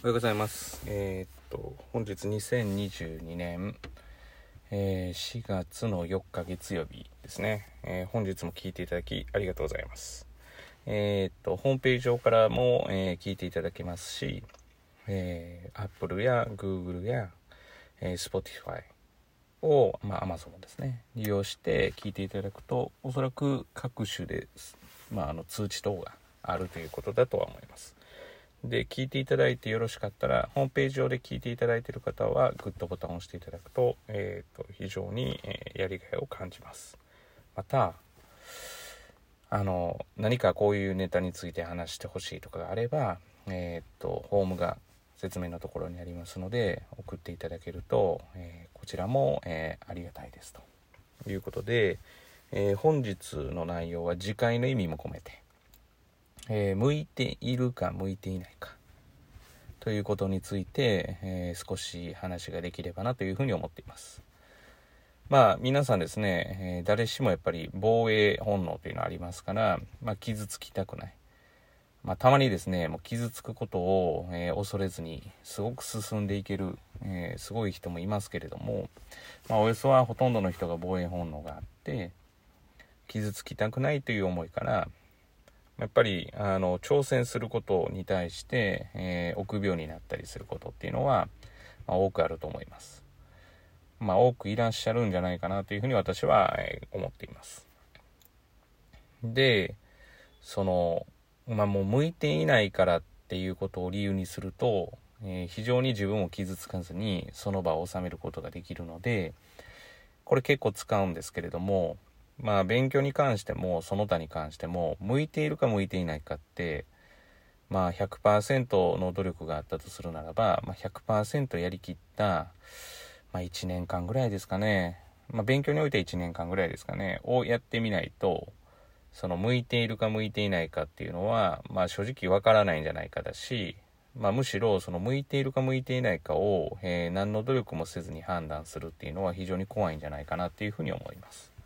おはようございます。えーっと、本日2022年、えー4月の4日月曜日ですね。えー本日も聞いていただきありがとうございます。えっと、ホームページ上からも、え聞いていただけますし、えー Apple や Google や、えー Spotify を、まあ、Amazon ですね、利用して聞いていただくと、おそらく各種で、まあ、あの通知等があるということだとは思います。で聞いていただいてよろしかったらホームページ上で聞いていただいている方はグッドボタンを押していただくと,、えー、と非常に、えーやりがいを感じます。またあの何かこういうネタについて話してほしいとかがあれば、えー、とホームが説明のところにありますので送っていただけると、えーこちらも、えーありがたいです。ということで、え本日の内容は次回の意味も込めてえー向いているか向いていないか。ということについて、えー少し話ができればなというふうに思っています。まあ皆さんですね、えー誰しもやっぱり防衛本能というのはありますから、まあ、傷つきたくない。まあ、たまにですねもう傷つくことを、えー恐れずにすごく進んでいける、えーすごい人もいますけれども、まあ、およそはほとんどの人が防衛本能があって傷つきたくないという思いからやっぱりあの挑戦することに対して、えー臆病になったりすることっていうのは、まあ、多くあると思います。まあ多くいらっしゃるんじゃないかなというふうに私は、えー思っています。でそのまあもう向いていないからっていうことを理由にすると、えー非常に自分を傷つかずにその場を収めることができるのでこれ結構使うんですけれどもまあ勉強に関してもその他に関しても向いているか向いていないかってまあ100%の努力があったとするならば、まあ、100%やりきった、まあ、1年間ぐらいですかね、まあ、勉強において1年間ぐらいですかねをやってみないとその向いているか向いていないかっていうのは、まあ、正直わからないんじゃないかだし、まあ、むしろその向いているか向いていないかを、えー何の努力もせずに判断するっていうのは非常に怖いんじゃないかなっていうふうに思います。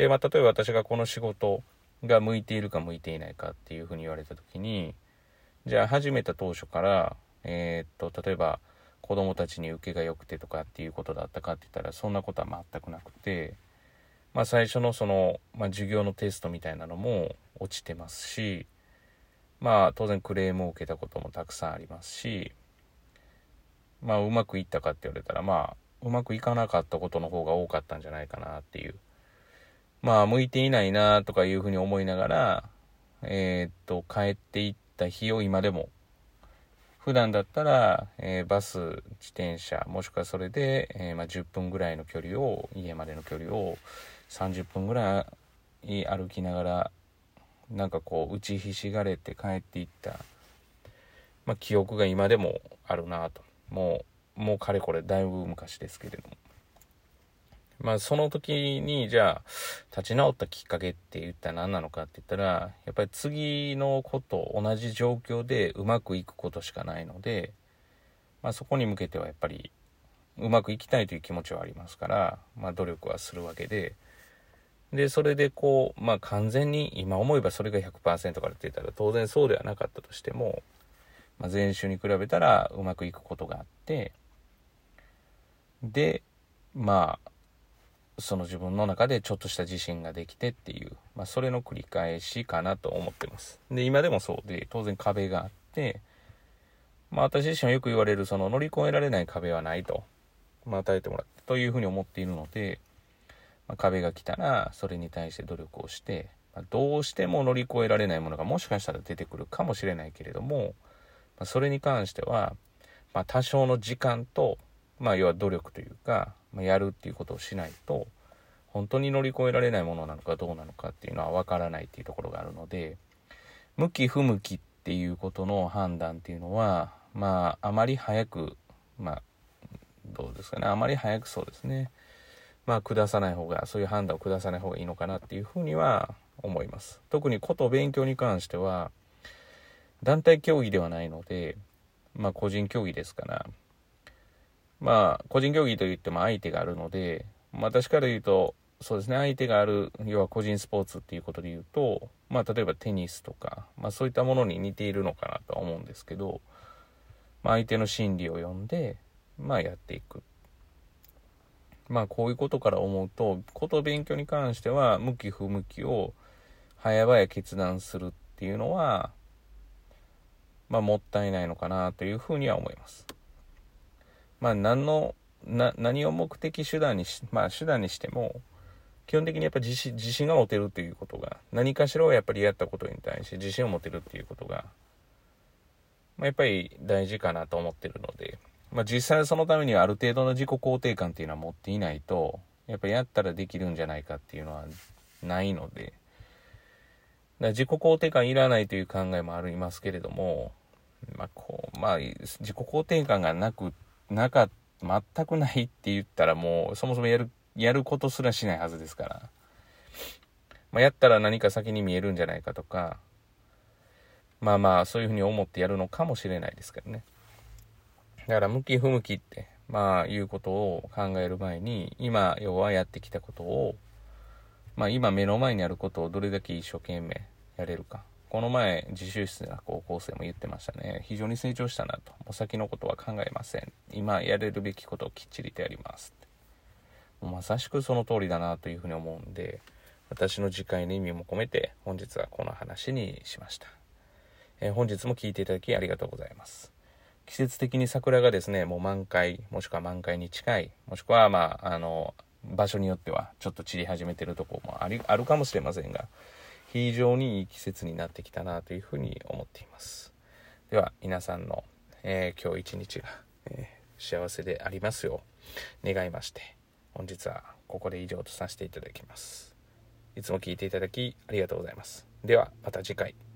で、まあ、例えば私がこの仕事が向いているか向いていないかっていうふうに言われた時にじゃあ始めた当初からえーっと例えば子供たちに受けが良くてとかっていうことだったかって言ったらそんなことは全くなくてまあ最初のその、まあ、授業のテストみたいなのも落ちてますしまあ当然クレームを受けたこともたくさんありますしまあうまくいったかって言われたらまあうまくいかなかったことの方が多かったんじゃないかなっていうまあ向いていないなとかいうふうに思いながらえーっと帰っていった日を今でも。普段だったら、えーバス自転車もしくはそれで、えーまあ、10分ぐらいの距離を家までの距離を30分ぐらい歩きながらなんかこう打ちひしがれて帰っていった、まあ、記憶が今でもあるなと。もうもうかれこれだいぶ昔ですけれども。まあその時にじゃあ立ち直ったきっかけって言ったら何なのかって言ったらやっぱり次のこと同じ状況でうまくいくことしかないので、まあ、そこに向けてはやっぱりうまくいきたいという気持ちはありますから、まあ、努力はするわけででそれでこうまあ完全に今思えばそれが100%からって言ったら当然そうではなかったとしても、まあ、前週に比べたらうまくいくことがあってでまあその自分の中でちょっとした自信ができてっていう、まあ、それの繰り返しかなと思ってます。で今でもそうで当然壁があって、まあ、私自身はよく言われるその乗り越えられない壁はないと、まあ、与えてもらってというふうに思っているので、まあ、壁が来たらそれに対して努力をして、まあ、どうしても乗り越えられないものがもしかしたら出てくるかもしれないけれども、まあ、それに関しては、まあ、多少の時間と、まあ、要は努力というか、まあ、やるっていうことをしないと本当に乗り越えられないものなのかどうなのかっていうのは分からないっていうところがあるので向き不向きっていうことの判断っていうのはまああまり早くまあどうですかねあまり早くそうですねまあ下さない方がそういう判断を下さない方がいいのかなっていうふうには思います。特にこと勉強に関しては団体競技ではないのでまあ個人競技ですからまあ個人競技といっても相手があるので、まあ、私から言うとそうですね相手がある要は個人スポーツっていうことで言うと、まあ、例えばテニスとか、まあ、そういったものに似ているのかなとは思うんですけど、まあ、相手の心理を読んで、まあ、やっていく。まあ、こういうことから思うと、こと勉強に関しては、向き不向きを早々決断するっていうのは、まあ、もったいないのかなというふうには思います。まあ、何の、な、何を目的手段にし、まあ、手段にしても、基本的にやっぱ自信自信が持てるっていうことが、何かしらはやっぱりやったことに対して自信を持てるっていうことが、まあ、やっぱり大事かなと思ってるので、まあ、実際そのためにはある程度の自己肯定感っていうのは持っていないと、やっぱやったらできるんじゃないかっていうのはないので、だ自己肯定感いらないという考えもありますけれども、まあ、こう、まあ、自己肯定感がなく、なか、全くないって言ったらもう、そもそもやるやることすらしないはずですから。まあ、やったら何か先に見えるんじゃないかとか、まあまあ、そういうふうに思ってやるのかもしれないですけどね。だから、向き不向きって、まあ、いうことを考える前に、今、要はやってきたことを、まあ、今目の前にあることをどれだけ一生懸命やれるか。この前、自習室な高校生も言ってましたね。非常に成長したなと。お先のことは考えません。今やれるべきことをきっちりとやります。まさしくその通りだなというふうに思うんで、私の次回の意味も込めて本日はこの話にしました。えー、本日も聴いていただきありがとうございます。季節的に桜がですね、もう満開、もしくは満開に近い、もしくはまあ、あの、場所によってはちょっと散り始めてるところもありあるかもしれませんが、非常にいい季節になってきたなというふうに思っています。では、皆さんの、えー、今日一日が、えー、幸せでありますよう願いまして、本日はここで以上とさせていただきます。いつも聞いていただきありがとうございます。ではまた次回。